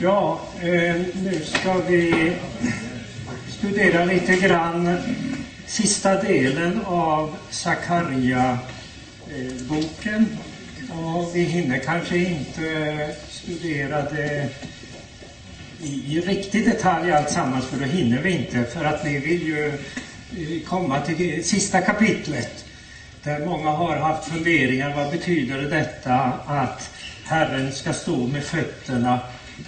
Ja, eh, nu ska vi studera lite grann sista delen av Zakaria-boken. Eh, Och vi hinner kanske inte studera det i, i riktig detalj alltsammans, för då hinner vi inte. För att ni vill ju eh, komma till det sista kapitlet där många har haft funderingar. Vad betyder detta att Herren ska stå med fötterna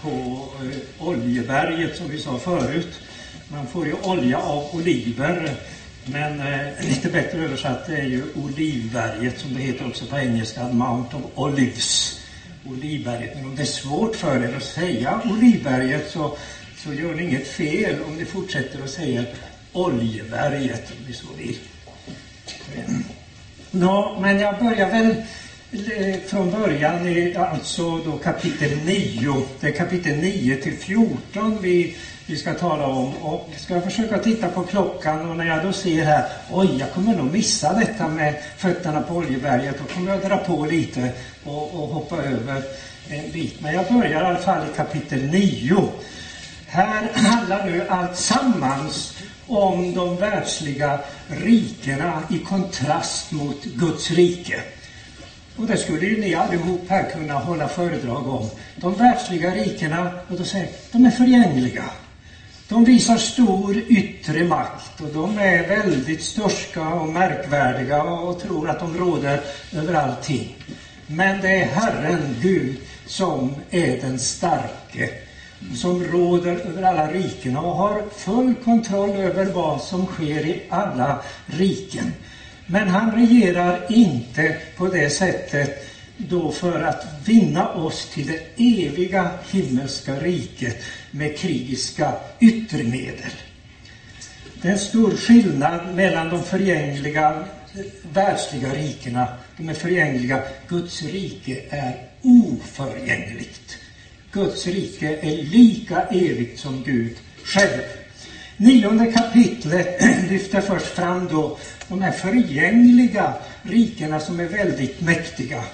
på eh, Oljeberget som vi sa förut. Man får ju olja av oliver. Men eh, lite bättre översatt är ju Olivberget som det heter också på engelska, Mount of Olives. Olivberget. Men om det är svårt för er att säga Olivberget så, så gör ni inget fel om ni fortsätter att säga Oljeberget om ni så vill. Nå, men jag börjar väl Eh, från början, i, alltså då kapitel 9. Det är kapitel 9 till 14 vi, vi ska tala om. Och ska jag försöka titta på klockan och när jag då ser här, oj, jag kommer nog missa detta med fötterna på Oljeberget. Då kommer jag dra på lite och, och hoppa över en bit. Men jag börjar i alla fall i kapitel 9. Här handlar nu allt sammans om de världsliga rikena i kontrast mot Guds rike. Och det skulle ju ni allihop här kunna hålla föredrag om. De världsliga rikena, och då säger de är förgängliga. De visar stor yttre makt och de är väldigt störska och märkvärdiga och tror att de råder över allting. Men det är Herren, Gud, som är den starke som råder över alla riken och har full kontroll över vad som sker i alla riken. Men han regerar inte på det sättet då för att vinna oss till det eviga himmelska riket med krigiska yttermedel. Det är en stor skillnad mellan de förgängliga världsliga rikena. De är förgängliga. Guds rike är oförgängligt. Guds rike är lika evigt som Gud själv. Nionde kapitlet lyfter först fram då de här förgängliga rikena som är väldigt mäktiga.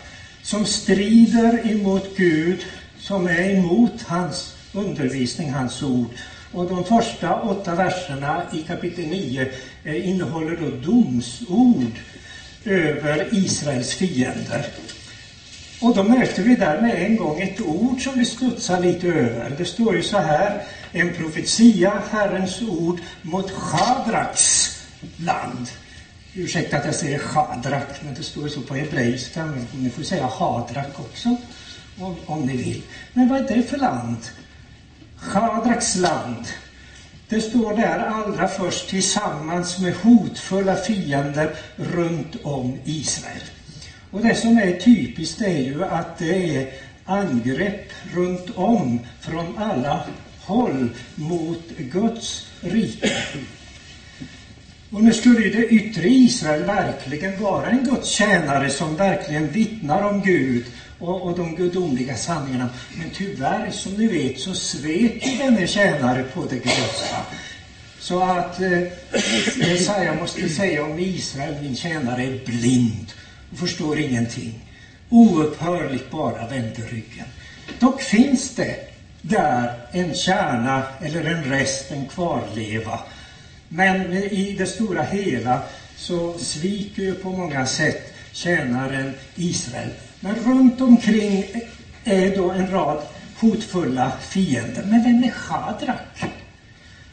Som strider emot Gud, som är emot hans undervisning, hans ord. Och de första åtta verserna i kapitel 9 eh, innehåller då domsord över Israels fiender. Och då möter vi där med en gång ett ord som vi studsar lite över. Det står ju så här, en profetia, Herrens ord mot Shadraks land. Ursäkta att jag säger Chadrak, men det står så på hebreiska. Men ni får säga Hadrak också, om, om ni vill. Men vad är det för land? Shadraks land. Det står där allra först tillsammans med hotfulla fiender runt om Israel. Och det som är typiskt är ju att det är angrepp runt om från alla håll mot Guds rike. Och nu skulle ju det yttre Israel verkligen vara en Guds tjänare som verkligen vittnar om Gud och, och de gudomliga sanningarna. Men tyvärr, som ni vet, så svek ju denne tjänare på det grövsta. Så att eh, Jesaja måste säga om Israel, min tjänare är blind och förstår ingenting. Oupphörligt bara vänder ryggen. Dock finns det där en kärna eller en rest, en kvarleva. Men i det stora hela så sviker ju på många sätt tjänaren Israel. Men runt omkring är då en rad hotfulla fiender. Men vem är Chadrak?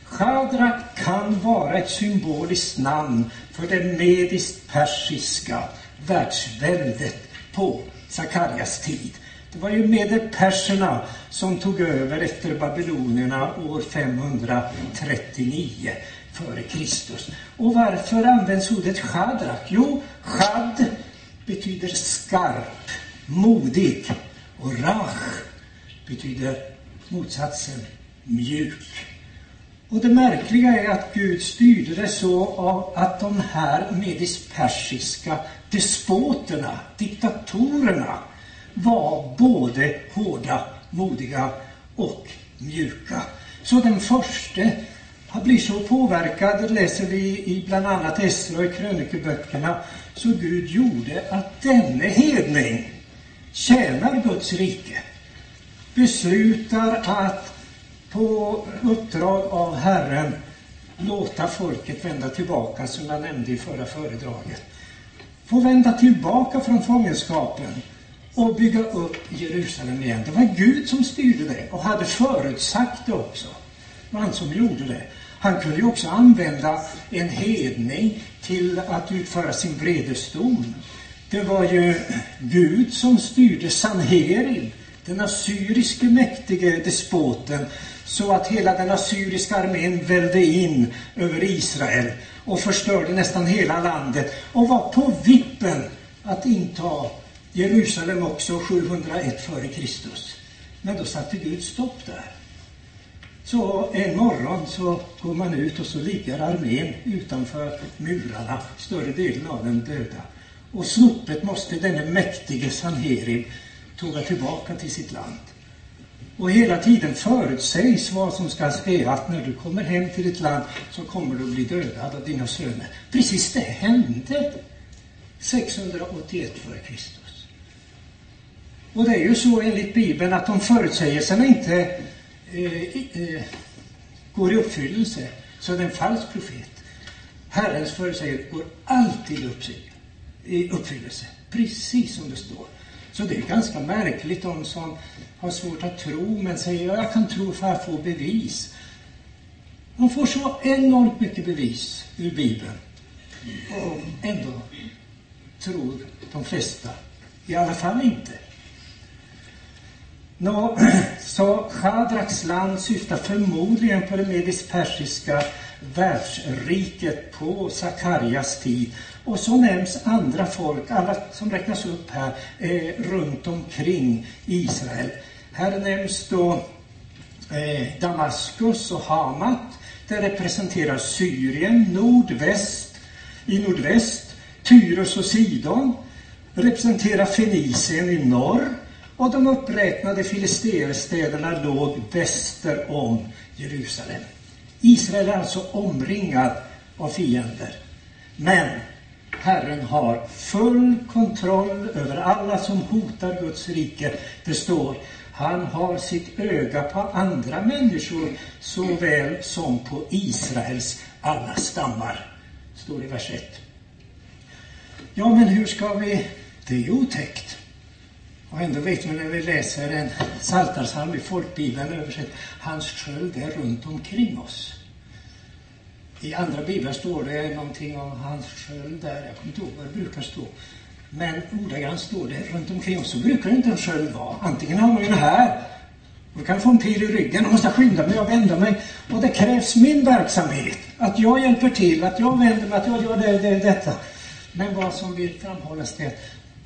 Chadrak kan vara ett symboliskt namn för det mediskt-persiska världsväldet på Sakarias tid. Det var ju medelperserna som tog över efter babylonierna år 539 före Kristus. Och varför används ordet Chadrak? Jo, Chad betyder skarp, modig och Rach betyder motsatsen mjuk. Och det märkliga är att Gud styrde det så att de här medispersiska despoterna, diktatorerna, var både hårda, modiga och mjuka. Så den första blir så påverkad, läser vi i bland annat Esra och i krönikeböckerna, så Gud gjorde att denne hedning tjänar Guds rike. beslutar att på uppdrag av Herren låta folket vända tillbaka, som jag nämnde i förra föredraget. Få vända tillbaka från fångenskapen och bygga upp Jerusalem igen. Det var Gud som styrde det och hade förutsagt det också. Det var han som gjorde det. Han kunde ju också använda en hedning till att utföra sin vredesdom. Det var ju Gud som styrde Sanherin, den assyriske mäktige despoten, så att hela den assyriska armén välde in över Israel och förstörde nästan hela landet och var på vippen att inta Jerusalem också 701 f.Kr. Men då satte Gud stopp där. Så en morgon så går man ut och så ligger armén utanför murarna, större delen av den döda. Och snopet måste denne mäktige Sanherib tåga tillbaka till sitt land. Och hela tiden förutsägs vad som ska ske, att när du kommer hem till ditt land så kommer du att bli dödad av dina söner. Precis det hände 681 f.Kr. Och det är ju så enligt Bibeln att om förutsägelserna inte eh, eh, går i uppfyllelse så är det en falsk profet. Herrens förutsägelser går alltid i uppfyllelse, precis som det står. Så det är ganska märkligt de som har svårt att tro men säger att jag kan tro för att få bevis. De får så enormt mycket bevis ur Bibeln. Och ändå tror de flesta i alla fall inte. Nå, så Shadraks land syftar förmodligen på det medisk-persiska världsriket på Sakarjas tid. Och så nämns andra folk, alla som räknas upp här, eh, runt omkring Israel. Här nämns då eh, Damaskus och Hamat. Det representerar Syrien, nordväst, i nordväst, Tyrus och Sidon representerar Fenicien i norr och de uppräknade filisterstäderna låg väster om Jerusalem. Israel är alltså omringad av fiender. Men Herren har full kontroll över alla som hotar Guds rike. Det står, han har sitt öga på andra människor såväl som på Israels alla stammar. Står det i vers 1. Ja, men hur ska vi... Det är ju otäckt. Och ändå vet man när vi läser en psaltarpsalm i folkbibeln översatt, hans sköld är runt omkring oss. I andra biblar står det någonting om hans sköld där, jag kommer inte ihåg vad det brukar stå. Men ordagrant står det runt omkring oss, så brukar det inte en sköld vara. Antingen har man ju den här, och då kan få en pil i ryggen och måste skynda mig och vända mig. Och det krävs min verksamhet, att jag hjälper till, att jag vänder mig, att jag gör det, det, detta. Men vad som vill framhållas det är att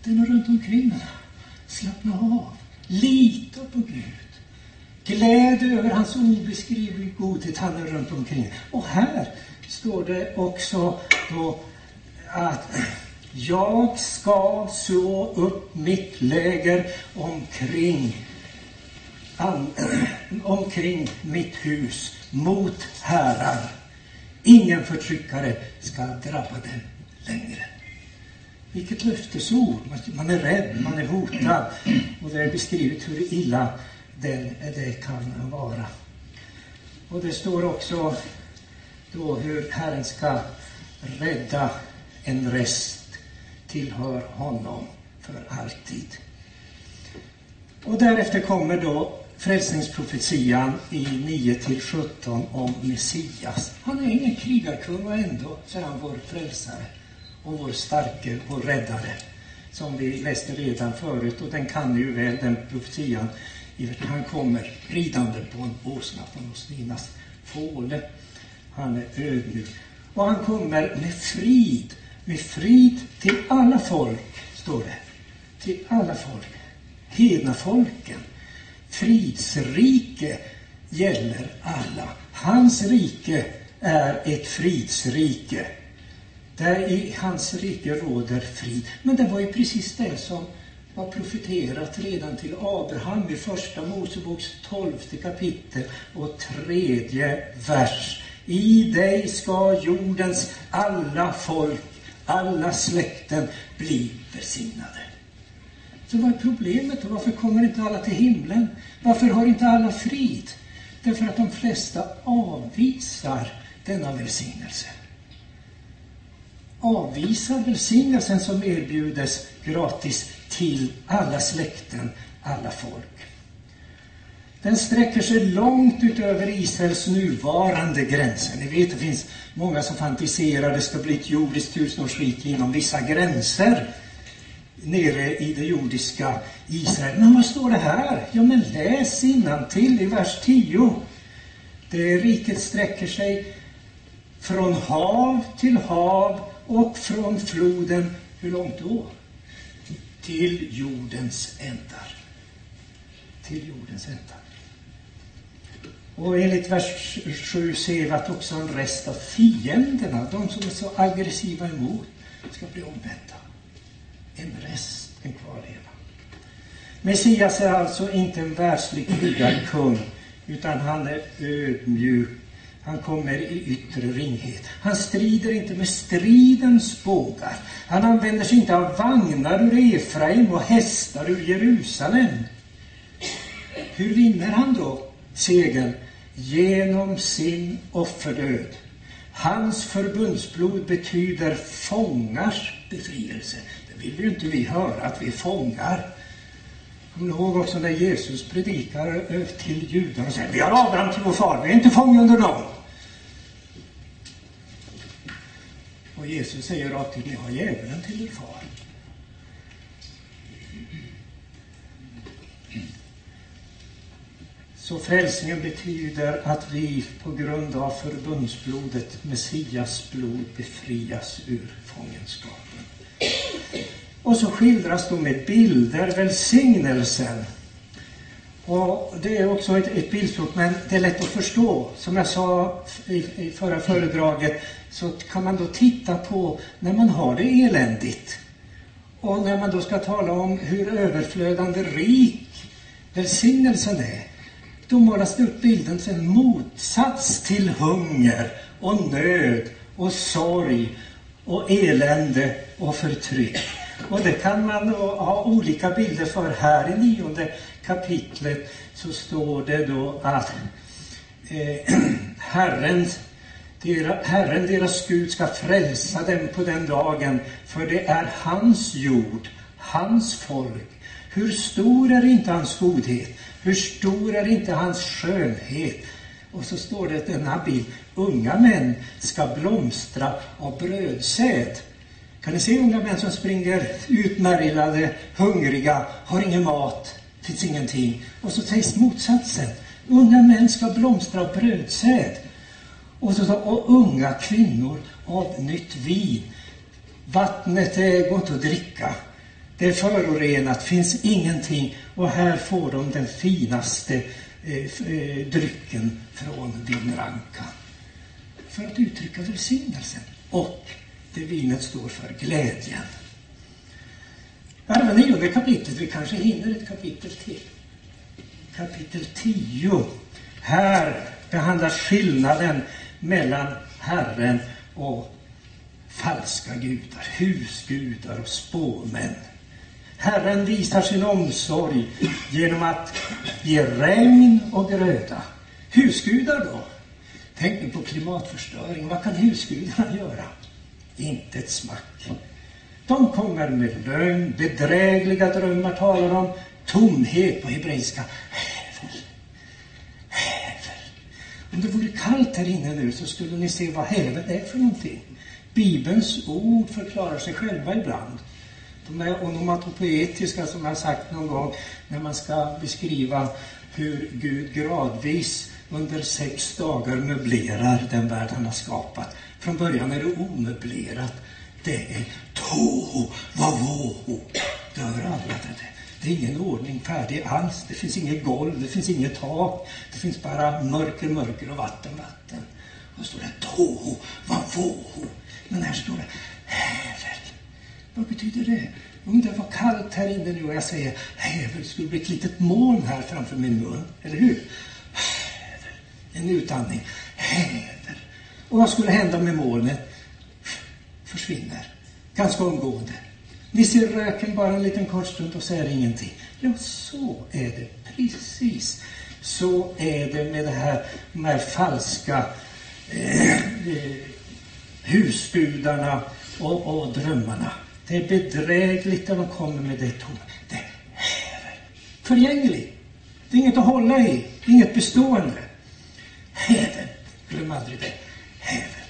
den är runt omkring. Slappna av. Lita på Gud. Gläd över hans obeskrivlig godhet, han är runt omkring. Och här står det också då att jag ska så upp mitt läger omkring, an, omkring mitt hus mot härar. Ingen förtryckare ska drabba dem längre. Vilket löftesord! Man är rädd, man är hotad. Och det är beskrivet hur illa det, det kan vara. Och det står också då hur Herren ska rädda en rest tillhör honom för alltid. Och därefter kommer då frälsningsprofetian i 9-17 om Messias. Han är ingen krigarkung och ändå så är han vår frälsare och vår starke, vår räddare. Som vi läste redan förut och den kan ni ju väl, den profetian. Han kommer ridande på en åsna från åsninnas fåle. Han är ödmjuk. Och han kommer med frid, med frid till alla folk, står det. Till alla folk. Hedna folken. Fridsrike gäller alla. Hans rike är ett fridsrike. Där i hans rike råder frid. Men det var ju precis det som var profeterat redan till Abraham i första Moseboks tolfte kapitel och tredje vers. I dig ska jordens alla folk, alla släkten bli välsignade. Så vad är problemet då? varför kommer inte alla till himlen? Varför har inte alla frid? Därför att de flesta avvisar denna välsignelse. Avvisar välsignelsen som erbjudes gratis till alla släkten, alla folk. Den sträcker sig långt utöver Israels nuvarande gränser. Ni vet, det finns många som fantiserar att det ska bli ett jordiskt tusenårsrike inom vissa gränser nere i det jordiska Israel. Men vad står det här? Ja, men läs till i vers 10. Det riket sträcker sig från hav till hav och från floden, hur långt då? Till jordens ändar. Till jordens ändar. Och enligt vers 7 ser vi att också en rest av fienderna, de som är så aggressiva emot, ska bli omvända. En rest, en kvarleva. Messias är alltså inte en världslig kung, utan han är ödmjuk. Han kommer i yttre ringhet. Han strider inte med stridens bågar. Han använder sig inte av vagnar ur Efraim och hästar ur Jerusalem. Hur vinner han då segern? Genom sin offerdöd. Hans förbundsblod betyder fångars befrielse. Det vill ju inte vi höra, att vi fångar. Kom ihåg också när Jesus predikar till judarna och säger vi har Abraham till vår far, vi är inte fångar under dem. Och Jesus säger rakt ut, ni har djävulen till er far. Så frälsningen betyder att vi på grund av förbundsblodet, Messias blod, befrias ur fångenskapen. Och så skildras då med bilder välsignelsen. Och det är också ett, ett bildspråk, men det är lätt att förstå. Som jag sa i, i förra föredraget så kan man då titta på när man har det eländigt. Och när man då ska tala om hur överflödande rik välsignelsen är då målas det upp bilden som en motsats till hunger och nöd och sorg och elände och förtryck. Och det kan man ha olika bilder för. Här i nionde kapitlet så står det då att eh, Herren, deras, Herren, deras Gud, ska frälsa dem på den dagen, för det är hans jord, hans folk. Hur stor är inte hans godhet? Hur stor är inte hans skönhet? Och så står det denna bild. Unga män ska blomstra av brödsäd. Kan ni se unga män som springer utmärglade, eh, hungriga, har ingen mat, finns ingenting. Och så sägs motsatsen. Unga män ska blomstra av brödsäd. Och, så, och unga kvinnor av nytt vin. Vattnet går inte att dricka. Det är förorenat, finns ingenting. Och här får de den finaste eh, eh drycken från vinranka. För att uttrycka välsignelsen. Och det vinet står för glädjen. Arma nionde kapitlet. Vi kanske hinner ett kapitel till. Kapitel 10. Här behandlas skillnaden mellan Herren och falska gudar, husgudar och spåmän. Herren visar sin omsorg genom att ge regn och gröda. Husgudar då? Tänk nu på klimatförstöring. Vad kan husgudarna göra? Inte ett smack. De kommer med lögn, bedrägliga drömmar talar om, tomhet på hebreiska. Hävel. Hävel. Om det vore kallt här inne nu så skulle ni se vad hävel är för någonting. Bibelns ord förklarar sig själva ibland. De är onomatopoetiska som jag sagt någon gång när man ska beskriva hur Gud gradvis under sex dagar möblerar den värld han har skapat. Från början är det omöblerat. Det är toho, vavoho. Dör alla det. Det är ingen ordning färdig alls. Det finns inget golv, det finns inget tak. Det finns bara mörker, mörker och vatten, vatten. Och så står det toho, vavoho. Men här står det häver. Vad betyder det? Om det var kallt här inne nu och jag säger hävel, skulle bli ett litet moln här framför min mun, eller hur? Häver. En utandning. Häver. Och vad skulle hända med molnet? Försvinner. Ganska omgående. Ni ser röken bara en liten kort stund och säger ingenting. Ja, så är det precis. Så är det med det här, de här falska eh, eh, husgudarna och, och drömmarna. Det är bedrägligt när de kommer med det tomma. Det är häver. Förgängligt. Det är inget att hålla i, inget bestående. Häven, glöm aldrig det. Häven.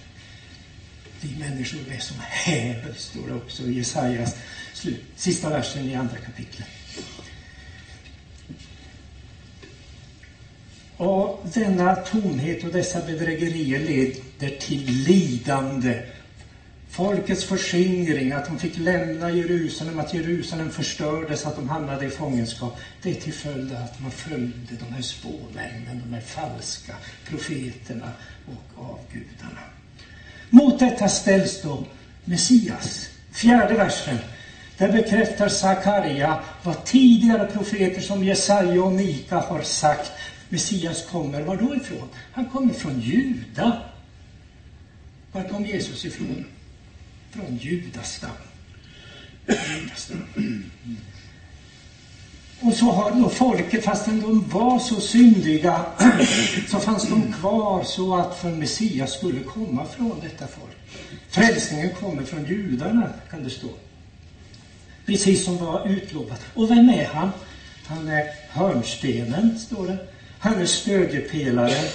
Vi människor är som häver, står det också i Jesajas slut, sista versen i andra kapitlet. Och denna tomhet och dessa bedrägerier leder till lidande. Folkets förskingring, att de fick lämna Jerusalem, att Jerusalem förstördes, att de hamnade i fångenskap. Det är till följd av att man följde de här spåmännen, de här falska profeterna och avgudarna. Mot detta ställs då Messias. Fjärde versen. Där bekräftar Sakarja vad tidigare profeter som Jesaja och Mika har sagt. Messias kommer var då ifrån? Han kommer från Juda. Var kom Jesus ifrån? Från Judastam. Och så har då folket, fastän de var så syndiga, så fanns de kvar så att för Messias skulle komma från detta folk. Frälsningen kommer från judarna, kan det stå. Precis som var utlovat. Och vem är han? Han är hörnstenen, står det. Han är stödjepelaren.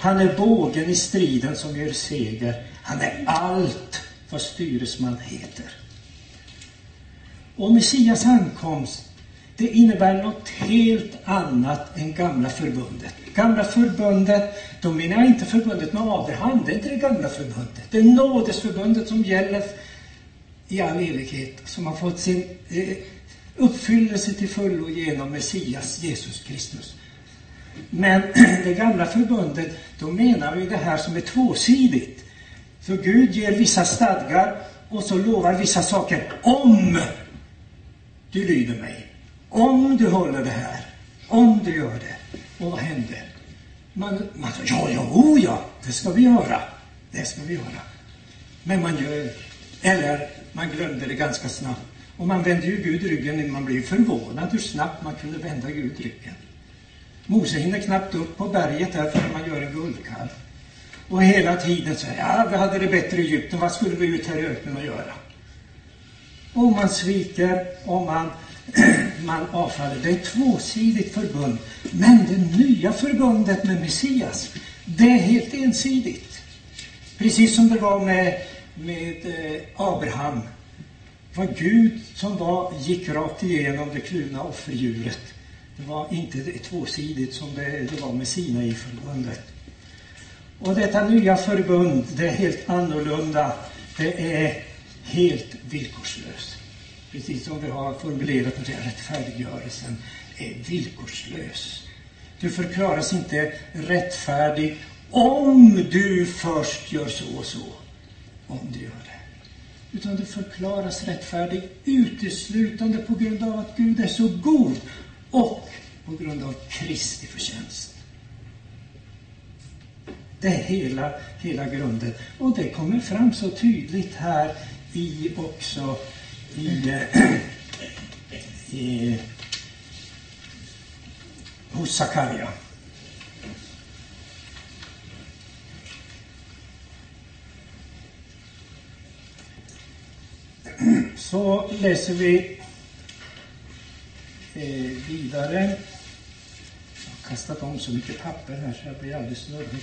Han är bågen i striden som ger seger. Han är allt vad styresman heter. Och Messias ankomst det innebär något helt annat än gamla förbundet. Gamla förbundet, då menar jag inte förbundet med Abraham, det är inte det gamla förbundet. Det är nådesförbundet som gäller i all evighet, som har fått sin eh, uppfyllelse till fullo genom Messias, Jesus Kristus. Men det gamla förbundet, då menar vi det här som är tvåsidigt. Så Gud ger vissa stadgar och så lovar vissa saker. Om du lyder mig. Om du håller det här, om du gör det. Och vad händer? Man, man säger, ja, ja, oh ja, det ska vi göra. Det ska vi göra. Men man gör, eller man glömde det ganska snabbt. Och man vände ju Gud ryggen, man blev förvånad hur snabbt man kunde vända Gud ryggen. Mose hinner knappt upp på berget där förrän man gör en guldkalv. Och hela tiden så ja, vi hade det bättre i Egypten, vad skulle vi ut här i öknen och göra? Och man sviker och man man avfaller. Det är ett tvåsidigt förbund. Men det nya förbundet med Messias, det är helt ensidigt. Precis som det var med, med eh, Abraham. Det var Gud som var, gick rakt igenom det kluvna offerdjuret. Det var inte tvåsidigt som det, det var med Sinai-förbundet. Och detta nya förbund, det är helt annorlunda. Det är helt villkorslöst precis som vi har formulerat det, rättfärdiggörelsen är villkorslös. Du förklaras inte rättfärdig om du först gör så och så. Om du gör det. Utan du förklaras rättfärdig uteslutande på grund av att Gud är så god och på grund av Kristi förtjänst. Det är hela, hela grunden. Och det kommer fram så tydligt här i också i, eh, i, hos Sakarja. Så läser vi eh, vidare. Jag har kastat om så mycket papper här så jag blir alldeles snurrig.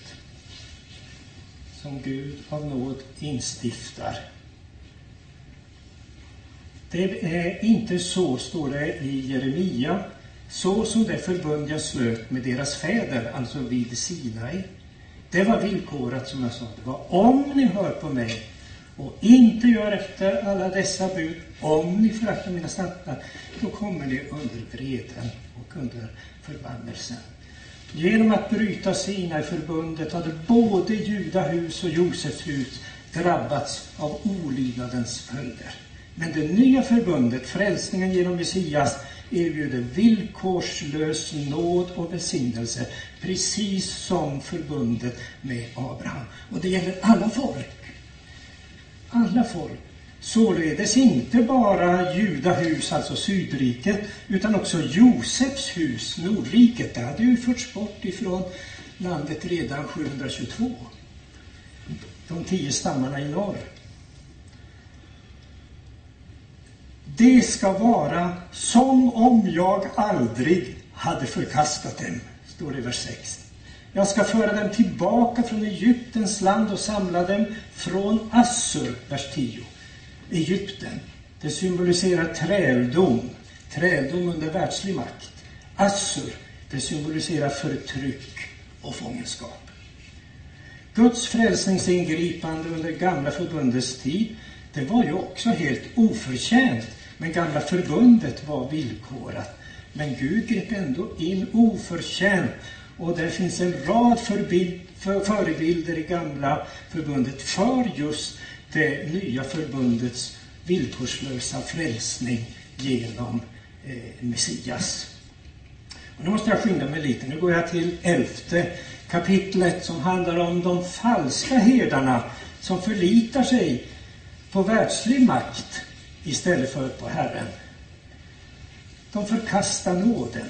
som Gud av nåd instiftar det är inte så, står det i Jeremia, så som det förbund jag slöt med deras fäder, alltså vid Sinai. Det var villkorat som jag sa. Det var om ni hör på mig och inte gör efter alla dessa bud, om ni föraktar mina stadgar, då kommer ni under vreden och under förbannelsen. Genom att bryta sina i förbundet hade både Judahus och Josefs hus drabbats av olydnadens följder. Men det nya förbundet, frälsningen genom Messias, erbjuder villkorslös nåd och välsignelse, precis som förbundet med Abraham. Och det gäller alla folk. Alla folk. Således inte bara Judahus, alltså Sydriket, utan också Josefs hus, Nordriket. Det hade ju förts bort ifrån landet redan 722. De tio stammarna i norr. Det ska vara som om jag aldrig hade förkastat dem, står det i vers 6. Jag ska föra dem tillbaka från Egyptens land och samla dem från Assur, vers 10. Egypten, det symboliserar träldom, träldom under världslig makt. Assur, det symboliserar förtryck och fångenskap. Guds frälsningsingripande under gamla förbundets tid, det var ju också helt oförtjänt men gamla förbundet var villkorat. Men Gud grep ändå in oförtjänt. Och det finns en rad förbild, för, förebilder i gamla förbundet för just det nya förbundets villkorslösa frälsning genom eh, Messias. Och nu måste jag skynda mig lite. Nu går jag till elfte kapitlet som handlar om de falska herdarna som förlitar sig på världslig makt istället för på Herren. De förkastar nåden.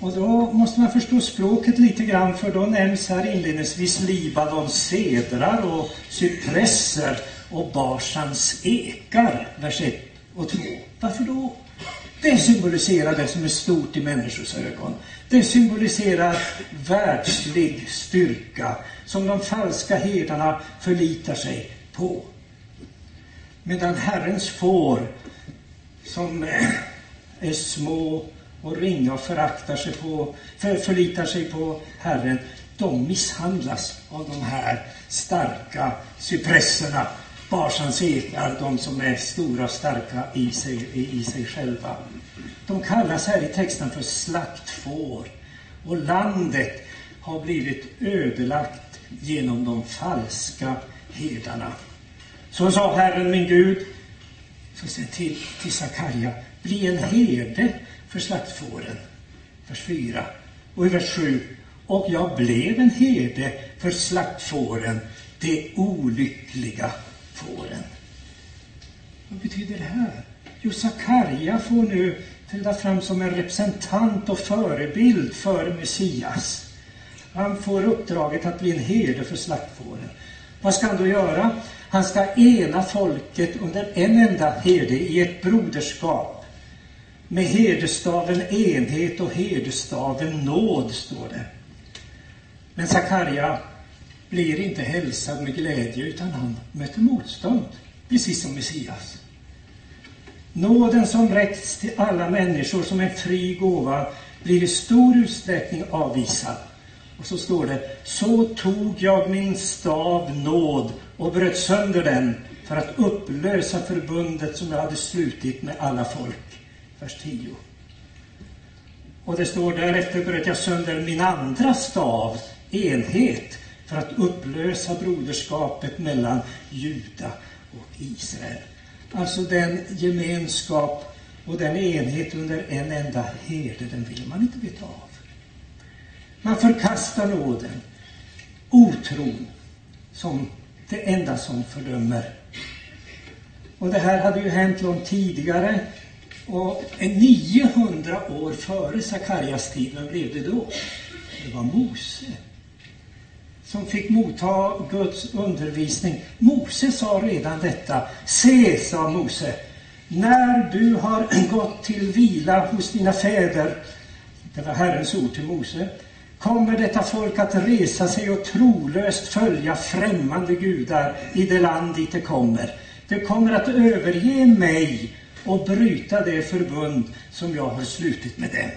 Och då måste man förstå språket lite grann, för då nämns här inledningsvis Libanons sedrar och cypresser och Barsans ekar, vers 1 och 2. Varför då? Det symboliserar det som är stort i människors ögon. Det symboliserar världslig styrka som de falska herdarna förlitar sig på. Medan Herrens får, som är små och ringa och föraktar sig på, för, förlitar sig på Herren, de misshandlas av de här starka cypresserna, Barsans ekar, de som är stora och starka i sig, i, i sig själva. De kallas här i texten för slaktfår. Och landet har blivit ödelagt genom de falska herdarna. Så sa Herren min Gud så säg till, till Sakarja, bli en herde för slaktfåren. Vers 4. Och i vers 7. Och jag blev en herde för slaktfåren, de olyckliga fåren. Vad betyder det här? Jo, Sakarja får nu träda fram som en representant och förebild för Messias. Han får uppdraget att bli en herde för slaktfåren. Vad ska han då göra? Han ska ena folket under en enda herde i ett broderskap. Med herdestaven enhet och herdestaven nåd, står det. Men Sakarja blir inte hälsad med glädje, utan han möter motstånd, precis som Messias. Nåden som räcks till alla människor som en fri gåva blir i stor utsträckning avvisad. Och så står det, så tog jag min stav nåd och bröt sönder den för att upplösa förbundet som jag hade slutit med alla folk. Vers 10. Och det står därefter bröt jag sönder min andra stav, enhet, för att upplösa broderskapet mellan Juda och Israel. Alltså den gemenskap och den enhet under en enda herde, den vill man inte veta av. Man förkastar nåden, otron, som det enda som fördömer. Och det här hade ju hänt långt tidigare. Och 900 år före Sakarias tid, vem blev det då? Det var Mose som fick motta Guds undervisning. Mose sa redan detta. Se, sa Mose, när du har gått till vila hos dina fäder, det var Herrens ord till Mose, kommer detta folk att resa sig och trolöst följa främmande gudar i det land dit de kommer. De kommer att överge mig och bryta det förbund som jag har slutit med dem.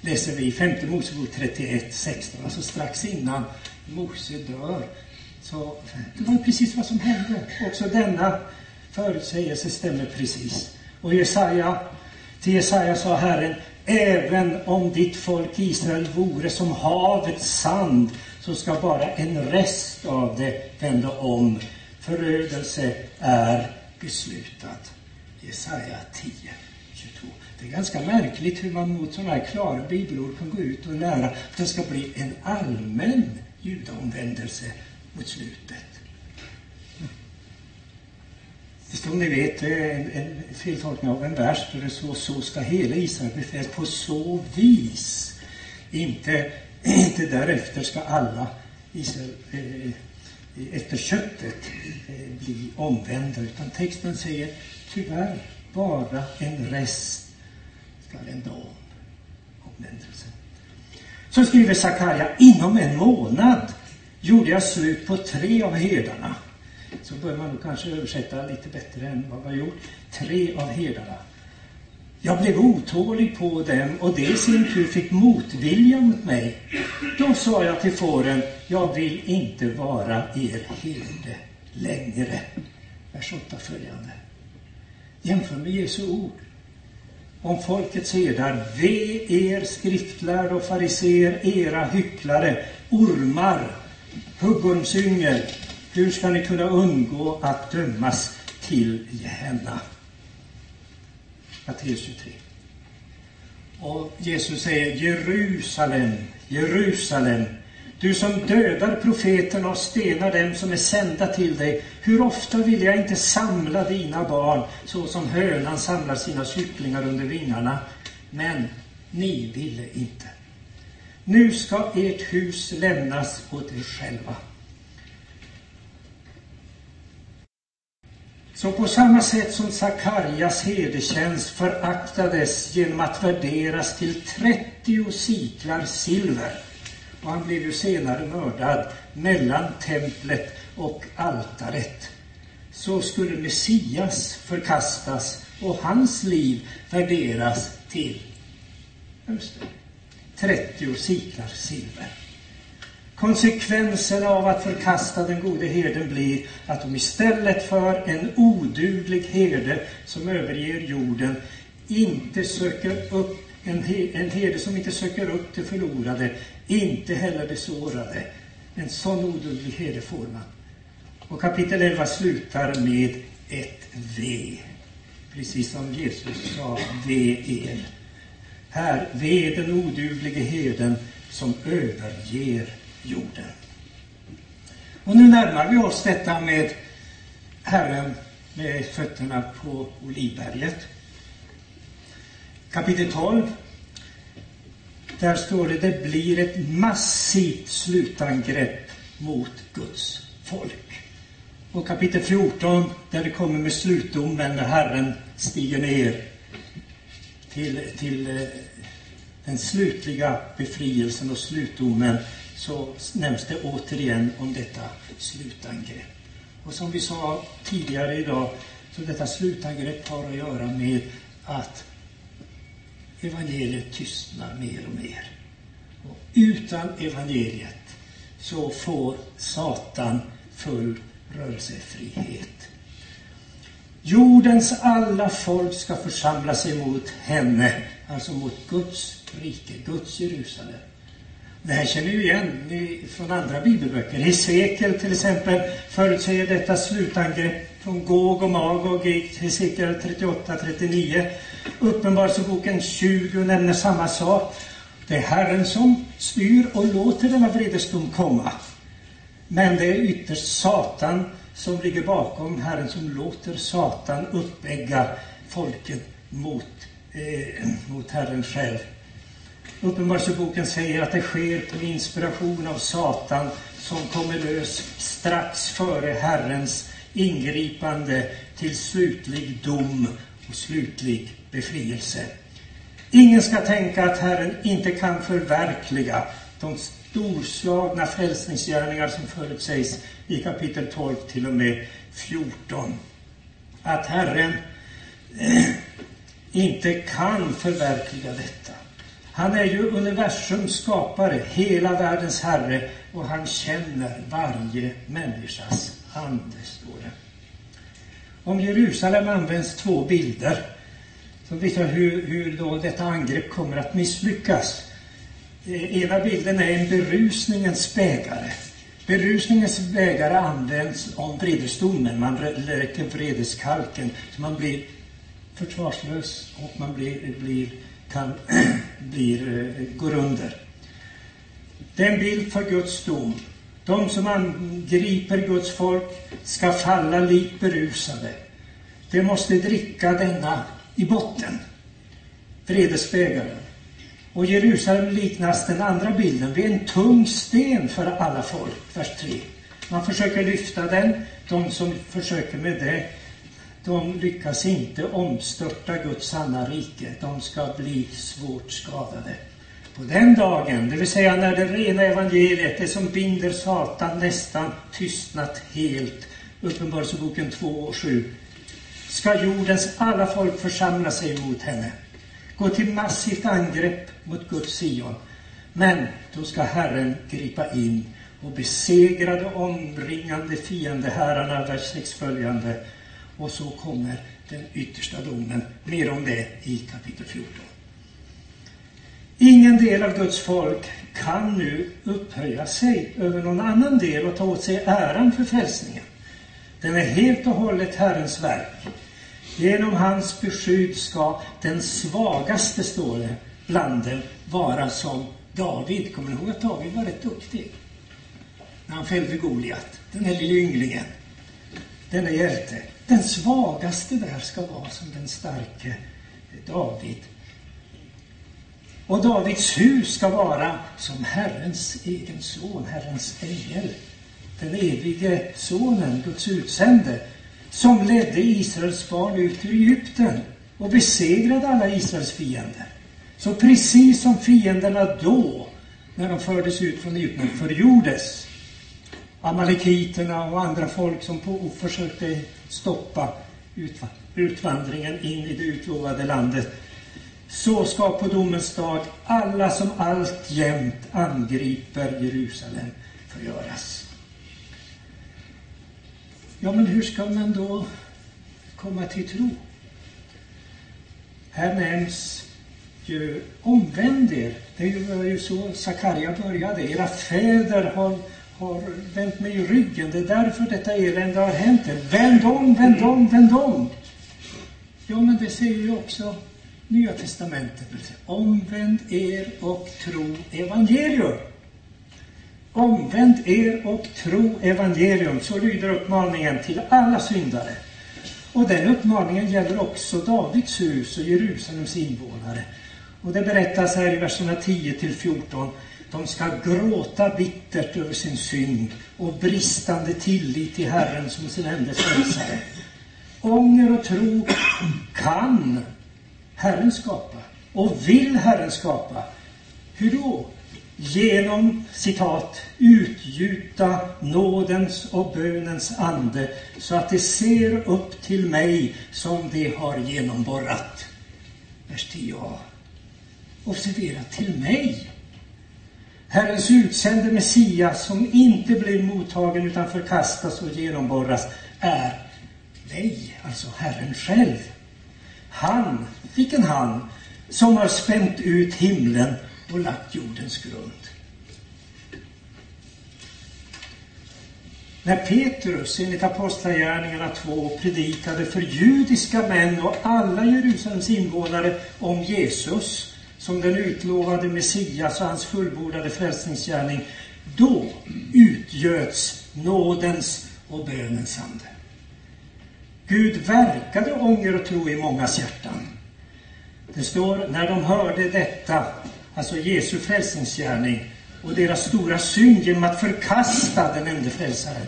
Läser vi i 5 Mosebok 31, 16, alltså strax innan Mose dör. Så det var precis vad som hände. Också denna förutsägelse stämmer precis. Och Jesaja, till Jesaja sa Herren, även om ditt folk Israel vore som havets sand, så ska bara en rest av det vända om. Förödelse är beslutad. Jesaja 10, 22. Det är ganska märkligt hur man mot sådana här klara bibelord kan gå ut och lära att det ska bli en allmän judaomvändelse mot slutet. Det står, ni vet, en, en feltolkning av en vers där det står så ska hela Israel bli På så vis. Inte, inte därefter ska alla Israel eh, eh efter köttet eh, bli omvända. Utan texten säger tyvärr bara en rest ska vända om omvändelsen. Så skriver Sakarja, inom en månad gjorde jag slut på tre av herdarna. Så bör man nog kanske översätta lite bättre än vad vi har gjort. Tre av herdarna. Jag blev otålig på dem och det i sin tur fick motvilja mot mig. Då sa jag till fåren, jag vill inte vara er herde längre. Vers 8 följande. Jämför med Jesu ord om folkets herdar. Ve er skriftlärda och fariser, era hycklare, ormar, huggormsyngel. Hur ska ni kunna undgå att dömas till Gehenna? Matteus 23. Och Jesus säger Jerusalem, Jerusalem, du som dödar profeterna och stenar dem som är sända till dig. Hur ofta vill jag inte samla dina barn så som hönan samlar sina kycklingar under vingarna. Men ni ville inte. Nu ska ert hus lämnas åt er själva. Så på samma sätt som Sakarjas herdetjänst föraktades genom att värderas till 30 siklar silver och han blev ju senare mördad mellan templet och altaret. Så skulle Messias förkastas och hans liv värderas till 30 siklar silver. Konsekvenserna av att förkasta den gode herden blir att de istället för en oduglig herde som överger jorden inte söker upp en, he, en herde som inte söker upp det förlorade, inte heller det sårade. En sån oduglig herde får man. Och kapitel 11 slutar med ett V. Precis som Jesus sa, V er. Här, V, den oduglige herden som överger jorden. Och nu närmar vi oss detta med Herren med fötterna på Olivberget. Kapitel 12. Där står det, det blir ett massivt slutangrepp mot Guds folk. Och kapitel 14, där det kommer med slutdomen när Herren stiger ner till, till eh, den slutliga befrielsen och slutdomen, så nämns det återigen om detta slutangrepp. Och som vi sa tidigare idag, så detta slutangrepp har att göra med att evangeliet tystnar mer och mer. Och utan evangeliet så får Satan full rörelsefrihet. Jordens alla folk ska församla sig mot henne, alltså mot Guds rike, Guds Jerusalem. Det här känner vi igen från andra bibelböcker. Hesekiel till exempel förutsäger detta slutangrepp från Gog och Magog i Hesekiel 38-39. Uppenbarelseboken 20 nämner samma sak. Det är Herren som styr och låter denna vredesdom komma. Men det är ytterst Satan som ligger bakom, Herren som låter Satan uppegga folket mot, eh, mot Herren själv. Uppenbarelseboken säger att det sker på inspiration av Satan som kommer lös strax före Herrens ingripande till slutlig dom och slutlig befrielse. Ingen ska tänka att Herren inte kan förverkliga de storslagna frälsningsgärningar som förutsägs i kapitel 12 till och med 14. Att Herren inte kan förverkliga detta. Han är ju universums skapare, hela världens herre och han känner varje människas ande, står det. Om Jerusalem används två bilder som visar hur, hur då detta angrepp kommer att misslyckas. Eh, ena bilden är en berusningens bägare. Berusningens bägare används om vredesdomen. Man läker vredeskalken så man blir försvarslös och man blir, blir, kan, blir, eh, går under. Det är en bild för Guds dom. De som angriper Guds folk ska falla likt berusade. De måste dricka denna i botten, vredesbägaren. Och Jerusalem liknas den andra bilden vid en tung sten för alla folk, vers 3. Man försöker lyfta den. De som försöker med det, de lyckas inte omstörta Guds sanna rike. De ska bli svårt skadade. På den dagen, det vill säga när det rena evangeliet, det som binder Satan, nästan tystnat helt, Uppenbarelseboken 2 och 7, ska jordens alla folk församla sig mot henne. Gå till massivt angrepp mot Guds Sion. Men då ska Herren gripa in och besegra de omringande fiendeherrarna, vers 6 följande. Och så kommer den yttersta domen. Mer om det i kapitel 14. Ingen del av Guds folk kan nu upphöja sig över någon annan del och ta åt sig äran för frälsningen. Den är helt och hållet Herrens verk. Genom hans beskydd ska den svagaste, står det, bland dem vara som David. Kommer ni ihåg att David var rätt duktig? När han fällde Goliat, den här lille ynglingen, denna hjälte. Den svagaste där ska vara som den starke David. Och Davids hus ska vara som Herrens egen son, Herrens ängel. Den evige sonen, Guds utsände, som ledde Israels barn ut ur Egypten och besegrade alla Israels fiender. Så precis som fienderna då, när de fördes ut från Egypten, förgjordes, amalekiterna och andra folk som på, försökte stoppa utvandringen in i det utlovade landet, så ska på domens dag alla som alltjämt angriper Jerusalem förgöras. Ja, men hur ska man då komma till tro? Här nämns ju omvänd er. Det var ju så Sakarja började. Era fäder har, har vänt mig i ryggen. Det är därför detta elände har hänt er. Vänd om, vänd om, vänd om. Ja, men det säger ju också Nya Testamentet. Omvänd er och tro evangelium. Omvänd er och tro evangelium, så lyder uppmaningen till alla syndare. Och den uppmaningen gäller också Davids hus och Jerusalems invånare. Och det berättas här i verserna 10 till 14. De ska gråta bittert över sin synd och bristande tillit till Herren som sin enda frälsare. Ånger och tro kan Herren skapa och vill Herren skapa. Hur då? genom, citat, utgjuta nådens och bönens ande så att det ser upp till mig som det har genomborrat. Vers 10a. Observera, till mig. Herrens utsände Messias som inte blev mottagen utan förkastas och genomborras är dig, alltså Herren själv. Han, vilken han, som har spänt ut himlen och lagt jordens grund. När Petrus enligt Apostlagärningarna 2 predikade för judiska män och alla Jerusalems invånare om Jesus som den utlovade Messias och hans fullbordade frälsningsgärning, då utgöts nådens och bönens ande. Gud verkade ånger och tro i mångas hjärtan. Det står, när de hörde detta alltså Jesu frälsningsgärning och deras stora synd genom att förkasta den enda frälsaren.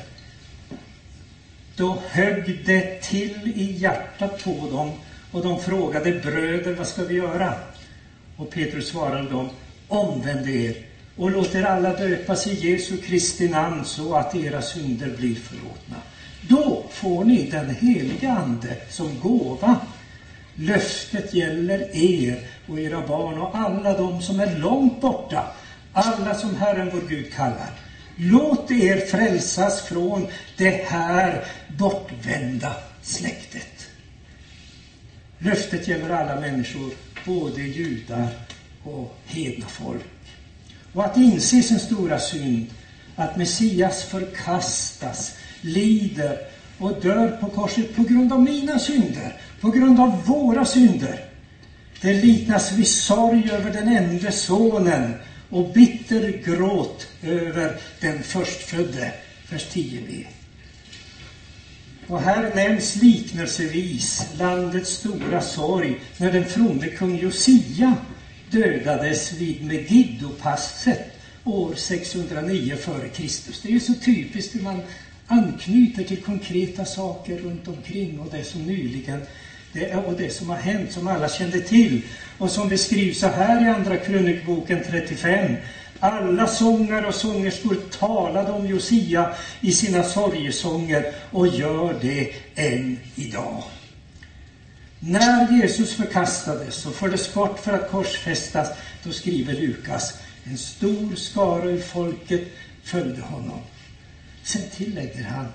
Då högg det till i hjärtat på dem och de frågade bröder, vad ska vi göra? Och Petrus svarade dem, omvänd er och låt er alla döpas i Jesu Kristi namn så att era synder blir förlåtna. Då får ni den heliga Ande som gåva Löftet gäller er och era barn och alla de som är långt borta, alla som Herren vår Gud kallar. Låt er frälsas från det här bortvända släktet. Löftet gäller alla människor, både judar och hedna folk. Och att inse sin stora synd, att Messias förkastas, lider och dör på korset på grund av mina synder, på grund av våra synder. Det liknas vid sorg över den enda sonen och bitter gråt över den förstfödde. Vers 10b. Och här nämns liknelsevis landets stora sorg när den fromme kung Josia dödades vid Megiddopasset år 609 f.Kr. Det är ju så typiskt hur man anknyter till konkreta saker runt omkring och det som nyligen det, och det som har hänt, som alla kände till och som beskrivs så här i Andra krönikboken 35. Alla sångare och sångerskor talade om Josia i sina sorgesånger och gör det än idag. När Jesus förkastades och fördes bort för att korsfästas, då skriver Lukas, en stor skara ur folket följde honom. Sen tillägger han,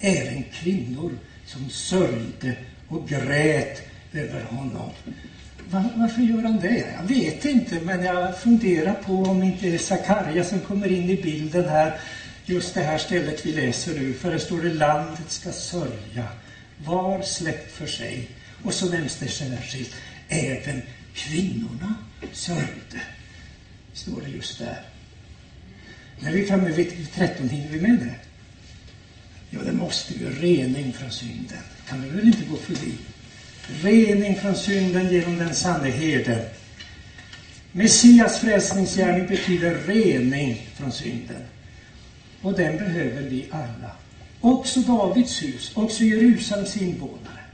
även kvinnor som sörjde och grät över honom. Varför gör han det? Jag vet inte, men jag funderar på om inte är Sakarja som kommer in i bilden här, just det här stället vi läser nu, för det står det landet ska sörja, var släkt för sig. Och så nämns det särskilt, även kvinnorna sörjde. Står det just där. När vi är framme vid 13 hinner vi med det? Ja, det måste ju rening från synden. kan vi väl inte gå förbi. Rening från synden genom den sanne herden. Messias frälsningsgärning betyder rening från synden. Och den behöver vi alla. Också Davids hus, också Jerusalems invånare.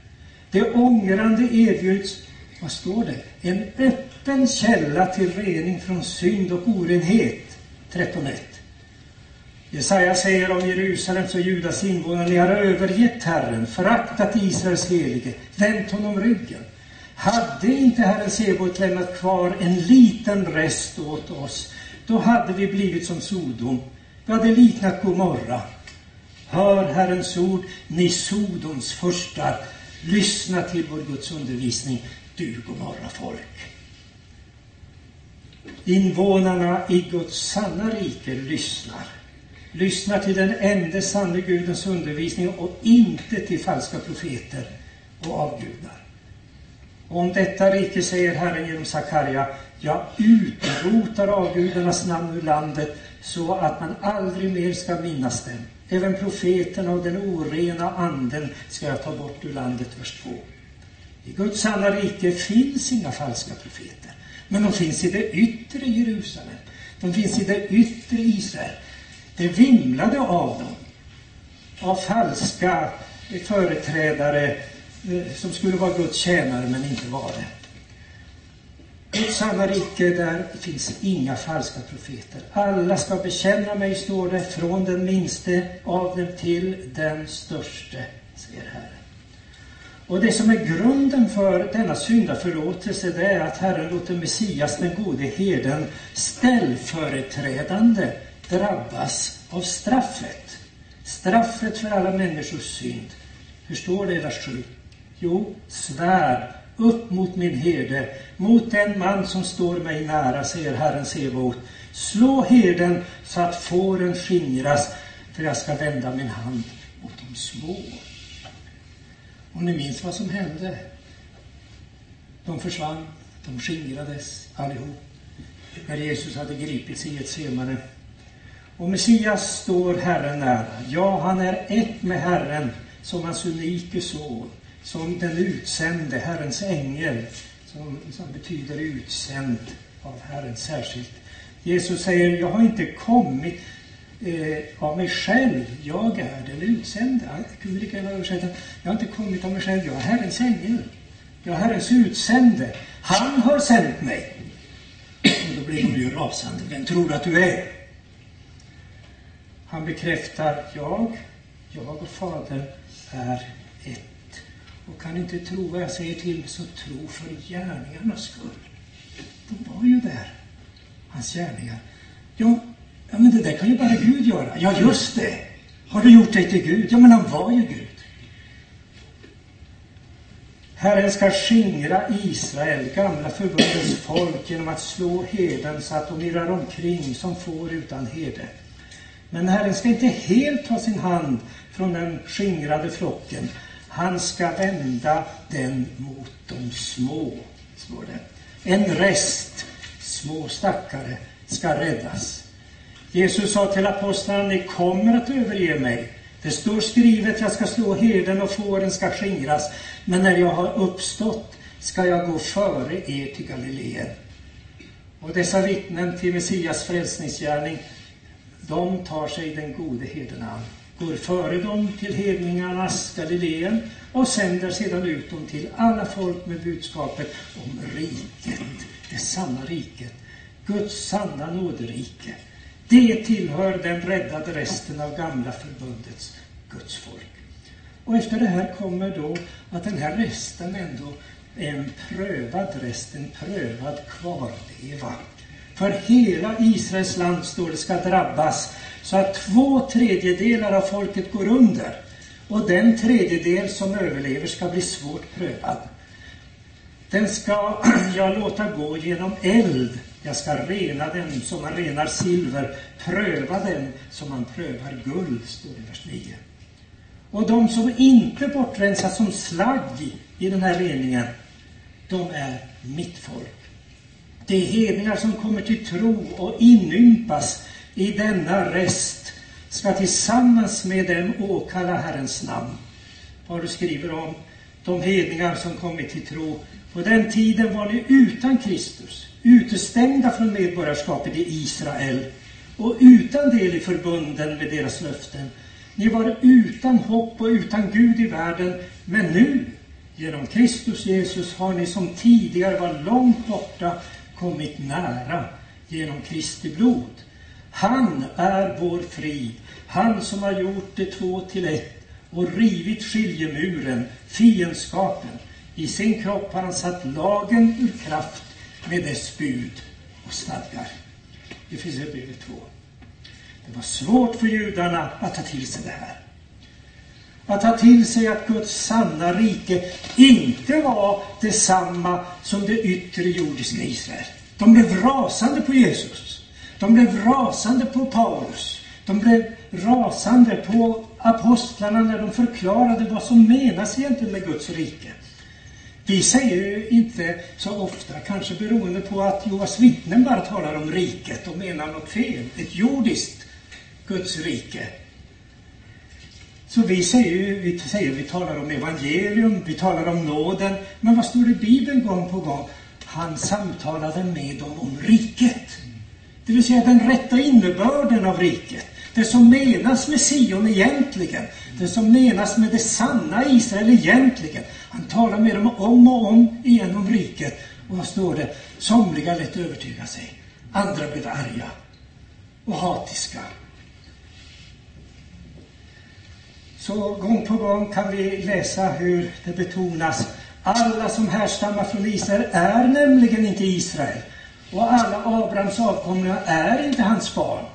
Det ångrande erbjuds, vad står det? En öppen källa till rening från synd och orenhet. 13.1. Jesaja säger om Jerusalems och Judas invånare, ni har övergett Herren, föraktat Israels helige, vänt honom ryggen. Hade inte Herren Sebot lämnat kvar en liten rest åt oss, då hade vi blivit som Sodom. Vi hade liknat Gomorra. Hör Herrens ord, ni Sodoms förstar. Lyssna till vår Guds undervisning, du Gomorra folk. Invånarna i Guds sanna rike lyssnar lyssnar till den enda sanne Gudens undervisning och inte till falska profeter och avgudar. Och om detta rike säger Herren genom Sakarja, jag utrotar avgudarnas namn ur landet så att man aldrig mer ska minnas dem. Även profeterna och den orena anden ska jag ta bort ur landet, vers 2. I Guds sanna rike finns inga falska profeter, men de finns i det yttre Jerusalem. De finns i det yttre Israel. Det vimlade av dem. Av falska företrädare eh, som skulle vara Guds tjänare men inte var det. Guds sanna rike, där finns inga falska profeter. Alla ska bekänna mig, står det, från den minste av dem till den störste, säger Herren. Och det som är grunden för denna syndaförlåtelse, det är att Herren låter Messias, den gode herden, ställföreträdande drabbas av straffet. Straffet för alla människors synd. Hur står det i vers 7? Jo, svär upp mot min herde, mot den man som står mig nära, säger Herren Sebaot. Slå herden så att fåren skingras, för jag ska vända min hand mot de små. Och ni minns vad som hände. De försvann, de skingrades allihop. När Jesus hade gripits i ett semane och Messias står Herren nära. Ja, han är ett med Herren som hans unike son, som den utsände, Herrens ängel, som, som betyder utsänd av Herren särskilt. Jesus säger, jag har inte kommit eh, av mig själv, jag är den utsände. Jag kunde lika gärna översätta, jag har inte kommit av mig själv, jag är Herrens ängel. Jag är Herrens utsände. Han har sänt mig. Och då blir de ju rasande. Vem tror du att du är? Han bekräftar, jag, jag och Fadern är ett. och kan inte tro vad jag säger till så tro för gärningarnas skull. De var ju där, hans gärningar. Ja, ja, men det där kan ju bara Gud göra. Ja, just det. Har du gjort dig till Gud? Ja, men han var ju Gud. Herren ska skingra Israel, gamla förbundets folk, genom att slå heden så att de irrar omkring som får utan herde. Men Herren ska inte helt ta sin hand från den skingrade flocken. Han ska vända den mot de små, står det. En rest, små stackare, ska räddas. Jesus sa till apostlarna, ni kommer att överge mig. Det står skrivet, jag ska slå herden och fåren ska skingras. Men när jag har uppstått ska jag gå före er till Galileen. Och dessa vittnen till Messias frälsningsgärning, de tar sig den gode herden an, går före dem till hedningarnas Galileen och sänder sedan ut dem till alla folk med budskapet om riket, det sanna riket, Guds sanna nåderike. Det tillhör den räddade resten av gamla förbundets Guds folk. Och efter det här kommer då att den här resten ändå är en prövad rest, en prövad kvarleva. För hela Israels land står det ska drabbas så att två tredjedelar av folket går under. Och den tredjedel som överlever ska bli svårt prövad. Den ska jag låta gå genom eld. Jag ska rena den som man renar silver, pröva den som man prövar guld, står det i vers 9. Och de som inte bortrensas som slagg i den här reningen, de är mitt folk. De hedningar som kommer till tro och inympas i denna rest ska tillsammans med dem åkalla Herrens namn. Paulus skriver om de hedningar som kommit till tro. På den tiden var ni utan Kristus, utestängda från medborgarskapet i Israel och utan del i förbunden med deras löften ni var utan hopp och utan Gud i världen, men nu, genom Kristus Jesus, har ni som tidigare var långt borta kommit nära genom Kristi blod. Han är vår frid, han som har gjort det två till ett och rivit skiljemuren, fiendskapen. I sin kropp har han satt lagen ur kraft med dess bud och stadgar. Det finns i Efesierbrevet 2. Det var svårt för judarna att ta till sig det här. Att ta till sig att Guds sanna rike inte var detsamma som det yttre jordiska Israel. De blev rasande på Jesus. De blev rasande på Paulus. De blev rasande på apostlarna när de förklarade vad som menas egentligen med Guds rike. Vi säger ju inte så ofta, kanske beroende på att Jehovas vittnen bara talar om riket och menar något fel, ett jordiskt Guds rike. Så vi säger, vi säger, vi talar om evangelium, vi talar om nåden. Men vad står det i Bibeln gång på gång? Han samtalade med dem om riket. Det vill säga den rätta innebörden av riket. Det som menas med Sion egentligen. Det som menas med det sanna Israel egentligen. Han talar med dem om och om igen om riket. Och vad står det? Somliga lät övertyga sig. Andra blev arga och hatiska Så gång på gång kan vi läsa hur det betonas. Alla som härstammar från Israel är nämligen inte Israel. Och alla Abrahams avkomlingar är inte hans barn.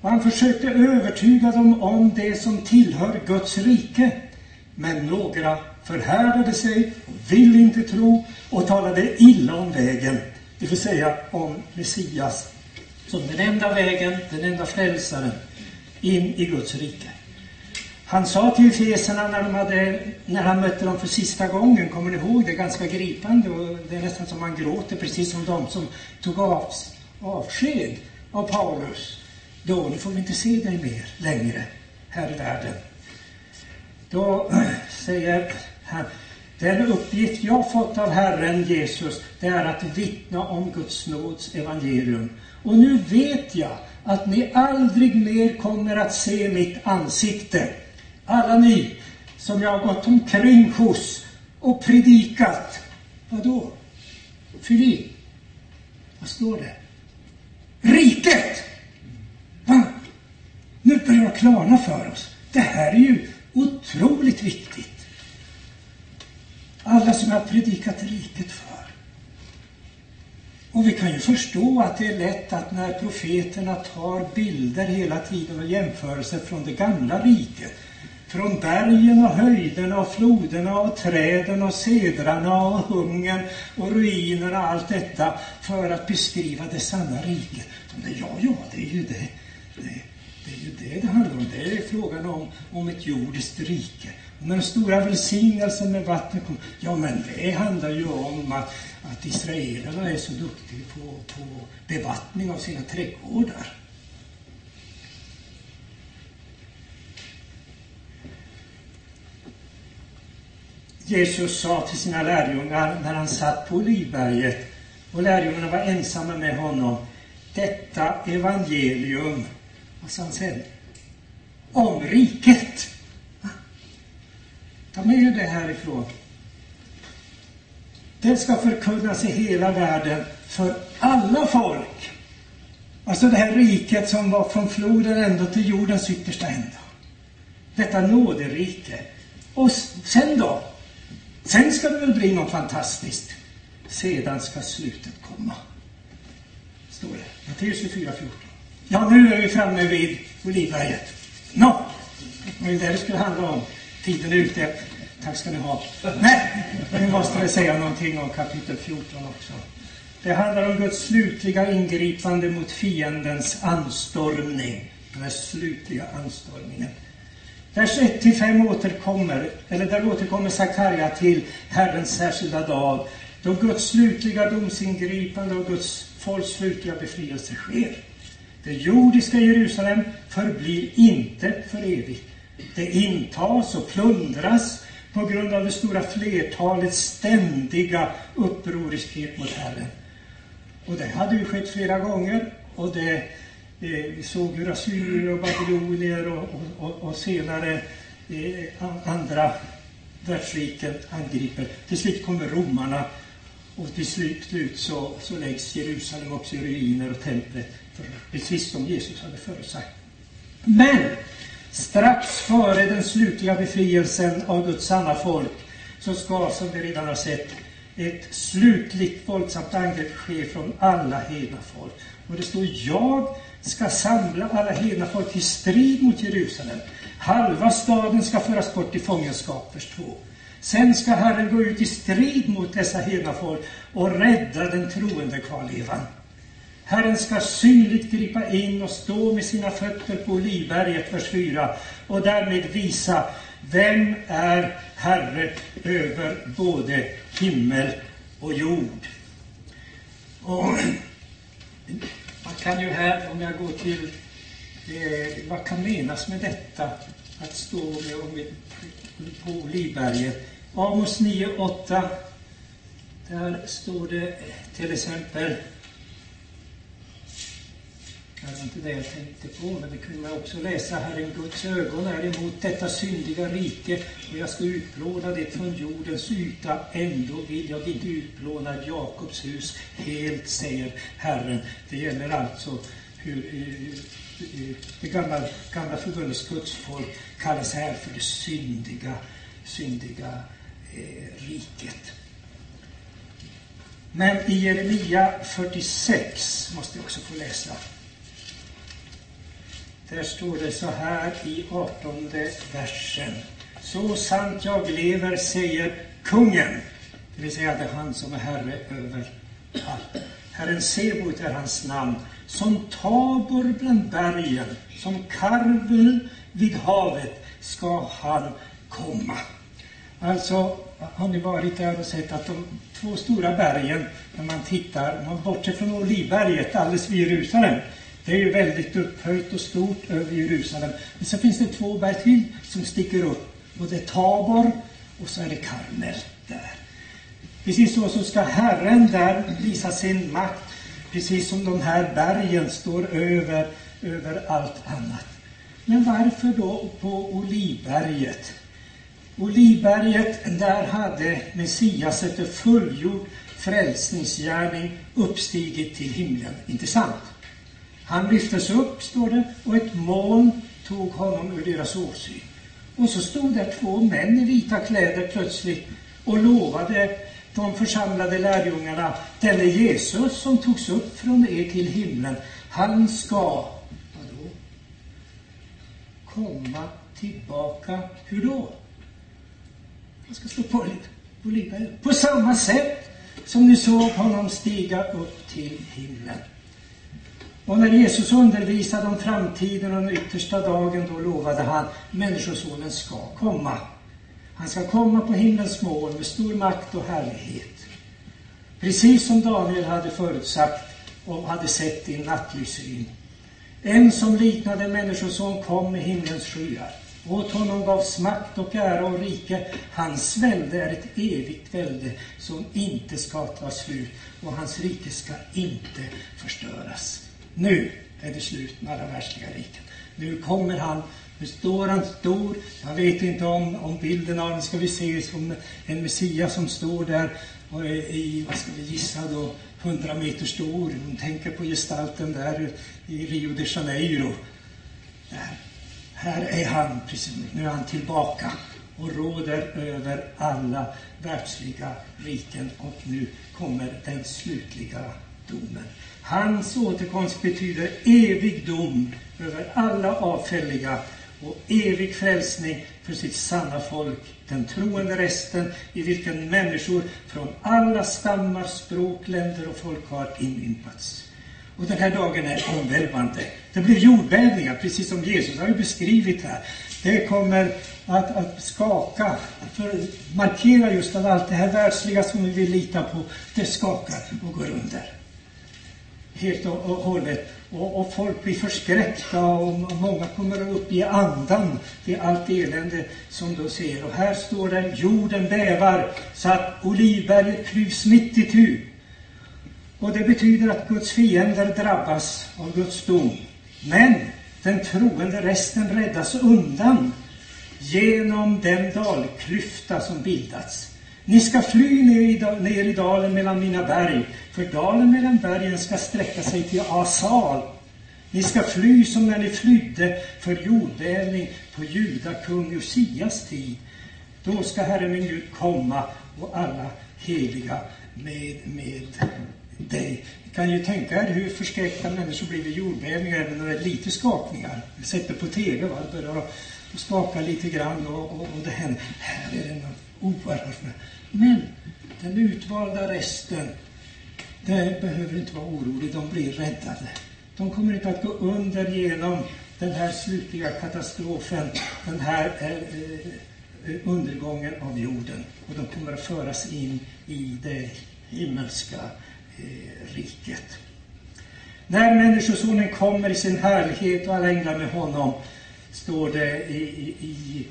Och han försökte övertyga dem om det som tillhör Guds rike. Men några förhärdade sig ville inte tro och talade illa om vägen. Det vill säga om Messias som den enda vägen, den enda frälsaren in i Guds rike. Han sa till Efeserna när, när han mötte dem för sista gången, kommer ni ihåg det? Ganska gripande och det är nästan som man gråter, precis som de som tog av, avsked av Paulus. Då, nu får vi inte se dig mer längre här i världen. Då säger den uppgift jag fått av Herren Jesus, det är att vittna om Guds nåds evangelium. Och nu vet jag att ni aldrig mer kommer att se mitt ansikte. Alla ni som jag har gått omkring hos och predikat. Vadå? Fyll i! Vad står det? Riket! Va? Nu börjar det klarna för oss. Det här är ju otroligt viktigt. Alla som jag har predikat riket för. Och vi kan ju förstå att det är lätt att när profeterna tar bilder hela tiden och jämförelser från det gamla riket, från bergen och höjderna och floderna och träden och sedrarna och hungern och ruinerna och allt detta för att beskriva det sanna riket. Ja, ja, det är ju det. det det är ju det det handlar om. Det är frågan om, om ett jordiskt rike. Den stora välsignelsen med vattnet kom, ja men det handlar ju om att, att israelerna är så duktiga på, på bevattning av sina trädgårdar. Jesus sa till sina lärjungar när han satt på Olivberget och lärjungarna var ensamma med honom. Detta evangelium vad sa han sen? Om riket. Ta med er det härifrån. Det ska förkunnas i hela världen för alla folk. Alltså det här riket som var från floden ända till jordens yttersta ända. Detta nåderike. Och sen då? Sen ska det väl bli något fantastiskt. Sedan ska slutet komma. Står det. Matteus 24, 14. Ja, nu är vi framme vid Olivberget. Nå, det var det det skulle handla om. Tiden är ute. Tack ska ni ha. Nej, nu måste jag säga någonting om kapitel 14 också. Det handlar om Guds slutliga ingripande mot fiendens anstormning. Den slutliga anstormningen. Vers 1-5 återkommer, eller där återkommer Sakarja till Herrens särskilda dag, då Guds slutliga domsingripande och Guds folks slutliga befrielse sker. Det jordiska Jerusalem förblir inte för evigt. Det intas och plundras på grund av det stora flertalets ständiga upproriskhet mot Herren. Och det hade ju skett flera gånger. Och det, eh, vi såg hur assyrier och babylonier och, och, och, senare eh, andra världsriken angriper. Till slut kommer romarna och till slut, slut så, så läggs Jerusalem också i ruiner och templet precis som Jesus hade förutsagt. Men strax före den slutliga befrielsen av Guds sanna folk så ska, som vi redan har sett, ett slutligt våldsamt angrepp ske från alla hedna folk. Och det står jag ska samla alla hedna folk till strid mot Jerusalem. Halva staden ska föras bort i fångenskap, vers 2. Sen ska Herren gå ut i strid mot dessa hedna folk och rädda den troende kvarlevan. Herren ska synligt gripa in och stå med sina fötter på Olivberget, vers 4, och därmed visa vem är Herre över både himmel och jord. Och man kan ju här, om jag går till eh, vad kan menas med detta att stå med, med, på Olivberget? Amos 9.8 där står det till exempel det var inte det jag tänkte på, men det kunde man också läsa. Herren Guds ögon är emot detta syndiga rike och jag ska utplåna det från jordens yta. Ändå vill jag inte utplåna Jakobs hus helt, säger Herren. Det gäller alltså hur eh, eh, eh, det gamla, gamla förbundets gudsfolk kallas här för det syndiga, syndiga eh, riket. Men i Jeremia 46 måste jag också få läsa. Där står det så här i 18 versen. Så sant jag lever, säger kungen. Det vill säga det är han som är herre över allt. Herren Sebot är hans namn. Som Tabor bland bergen, som Karvel vid havet ska han komma. Alltså, har ni varit där och sett att de två stora bergen, när man tittar, om man bortser från Olivberget alldeles vid Jerusalem, det är ju väldigt upphöjt och stort över Jerusalem. Men så finns det två berg till som sticker upp. Och det är Tabor och så är det Karmel där. Precis så, så ska Herren där visa sin makt. Precis som de här bergen står över, över allt annat. Men varför då på Olivberget? Olivberget, där hade Messias efter fullgjord frälsningsgärning uppstigit till himlen. Inte sant? Han lyftes upp, står det, och ett moln tog honom ur deras åsyn. Och så stod där två män i vita kläder plötsligt och lovade de församlade lärjungarna, denne Jesus som togs upp från er till himlen, han ska, vadå? Komma tillbaka, hur då? Han ska stå på, på lite. På samma sätt som ni såg honom stiga upp till himlen. Och när Jesus undervisade om framtiden och den yttersta dagen, då lovade han, Människosonen ska komma. Han ska komma på himlens moln med stor makt och härlighet. Precis som Daniel hade förutsagt och hade sett i en. En som liknade Människoson kom med himlens skyar. Åt honom gavs makt och ära och rike. Hans välde är ett evigt välde som inte ska ta slut och hans rike ska inte förstöras. Nu är det slut med alla världsliga riken. Nu kommer han, nu står han stor. Jag vet inte om, om bilden av honom ska vi se som en Messias som står där och är i, vad ska vi gissa då, 100 meter stor. Hon tänker på gestalten där i Rio de Janeiro. Där. Här är han, precis, nu är han tillbaka och råder över alla världsliga riken och nu kommer den slutliga domen. Hans återkomst betyder evig dom över alla avfälliga och evig frälsning för sitt sanna folk, den troende resten i vilken människor från alla stammar, språk, länder och folk har inympats. Och den här dagen är omvälvande. Det blir jordbävningar, precis som Jesus har beskrivit här. Det kommer att, att skaka, för markera just att allt det här världsliga som vi vill lita på, det skakar och går under helt och, hållet. Och, och, folk blir förskräckta och, många kommer upp i andan vid allt elände som de ser. Och här står det, jorden bävar så att Olivberget klyvs mitt i tu. Och det betyder att Guds fiender drabbas av Guds dom. Men den troende resten räddas undan genom den dalklyfta som bildats. Ni ska fly ner i, dalen mellan mina berg, för dalen mellan bergen ska sträcka sig till Asal. Ni ska fly som när ni flydde för jordbävning på Juda kung Josias tid. Då ska Herren min Gud komma och alla heliga med, med dig. Ni kan ju tänka er hur förskräckta människor blir vid jordbävningar, även när det är lite skakningar. Vi sätter på TV, va? det börjar skaka lite grann och, och, och det händer. Här är det något oerhört. Men den utvalda resten, det behöver inte vara orolig, de blir räddade. De kommer inte att gå under genom den här slutliga katastrofen, den här eh, eh, undergången av jorden. Och de kommer att föras in i det himmelska eh, riket. När Människosonen kommer i sin härlighet och alla änglar med honom, står det i, i,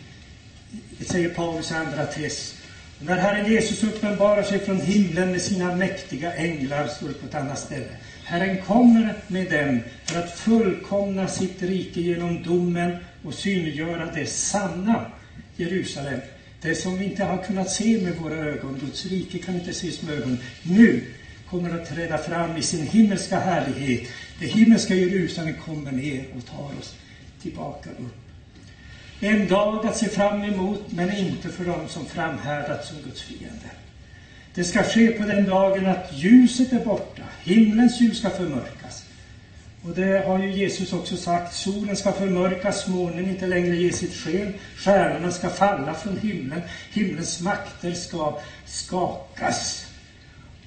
i säger Paulus andra tes, när Herren Jesus uppenbarar sig från himlen med sina mäktiga änglar, står det på ett annat ställe. Herren kommer med dem för att fullkomna sitt rike genom domen och synliggöra det sanna Jerusalem. Det som vi inte har kunnat se med våra ögon, Guds rike kan inte ses med ögonen. Nu kommer att träda fram i sin himmelska härlighet. Det himmelska Jerusalem kommer ner och tar oss tillbaka upp. En dag att se fram emot, men inte för dem som framhärdat som Guds fiender. Det ska ske på den dagen att ljuset är borta, himlens ljus ska förmörkas. Och det har ju Jesus också sagt, solen ska förmörkas, månen inte längre ge sitt sken, stjärnorna ska falla från himlen, himlens makter ska skakas.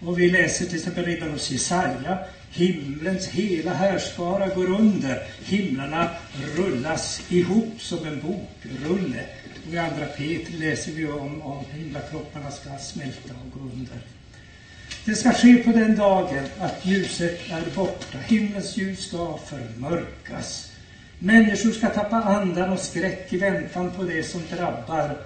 Och vi läser till exempel redan hos Jesaja, Himlens hela härskara går under. Himlarna rullas ihop som en bokrulle. Och i andra Petri läser vi om, om himlakropparna ska smälta och gå under. Det ska ske på den dagen att ljuset är borta. Himlens ljus ska förmörkas. Människor ska tappa andan och skräck i väntan på det som drabbar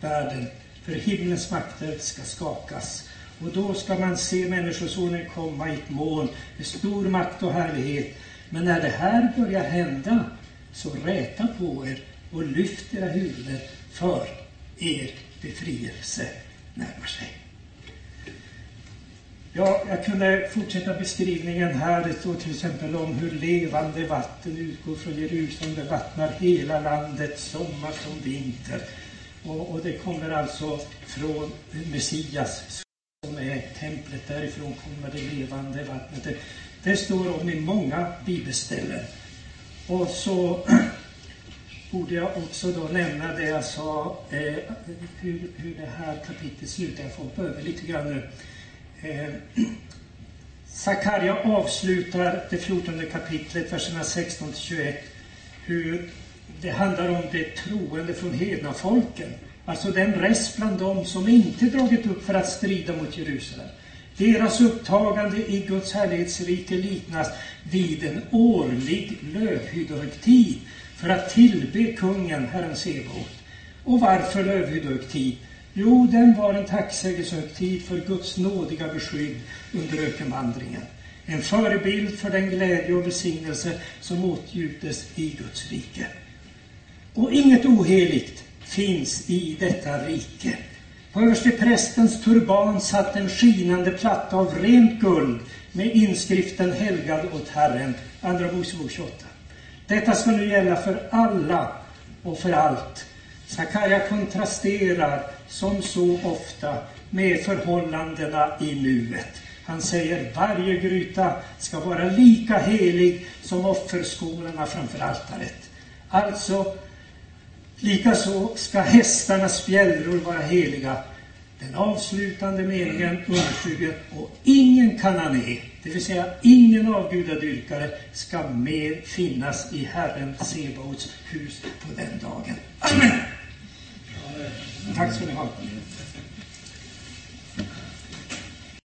världen. För himlens makter ska skakas. Och då ska man se Människosonen komma i ett moln med stor makt och härlighet. Men när det här börjar hända, så räta på er och lyft era huvuden, för er befrielse närmar sig. Ja, jag kunde fortsätta beskrivningen här. Det står till exempel om hur levande vatten utgår från Jerusalem. Det vattnar hela landet, sommar som vinter. Och, och det kommer alltså från Messias som är templet. Därifrån kommer det levande vattnet. Det, det står om i många bibelställen. Och så borde jag också då nämna det jag sa, eh, hur, hur det här kapitlet slutar. Jag får hoppa över lite grann nu. Eh, Sakarja avslutar det 14 kapitlet, verserna 16 till 21, hur det handlar om det troende från hedna folken. Alltså den rest bland dem som inte dragit upp för att strida mot Jerusalem. Deras upptagande i Guds härlighetsrike liknas vid en årlig lövhyddohögtid för att tillbe kungen, Herren Sebaot. Och varför lövhyddohögtid? Jo, den var en tacksägelsehögtid för Guds nådiga beskydd under ökenvandringen. En förebild för den glädje och välsignelse som åtgjutes i Guds rike. Och inget oheligt finns i detta rike. På översteprästens turban satt en skinande platta av rent guld med inskriften Helgad åt Herren, Andra Mosebok 28. Detta ska nu gälla för alla och för allt. Sakarja kontrasterar som så ofta med förhållandena i nuet. Han säger varje gryta ska vara lika helig som offerskolorna framför altaret. Alltså, likaså ska hästarnas fjällror vara heliga. Den avslutande meningen understryker och ingen kanané, det vill säga ingen avgudadyrkare, ska mer finnas i Herren Sebaots hus på den dagen. Amen! Tack ska ni ha.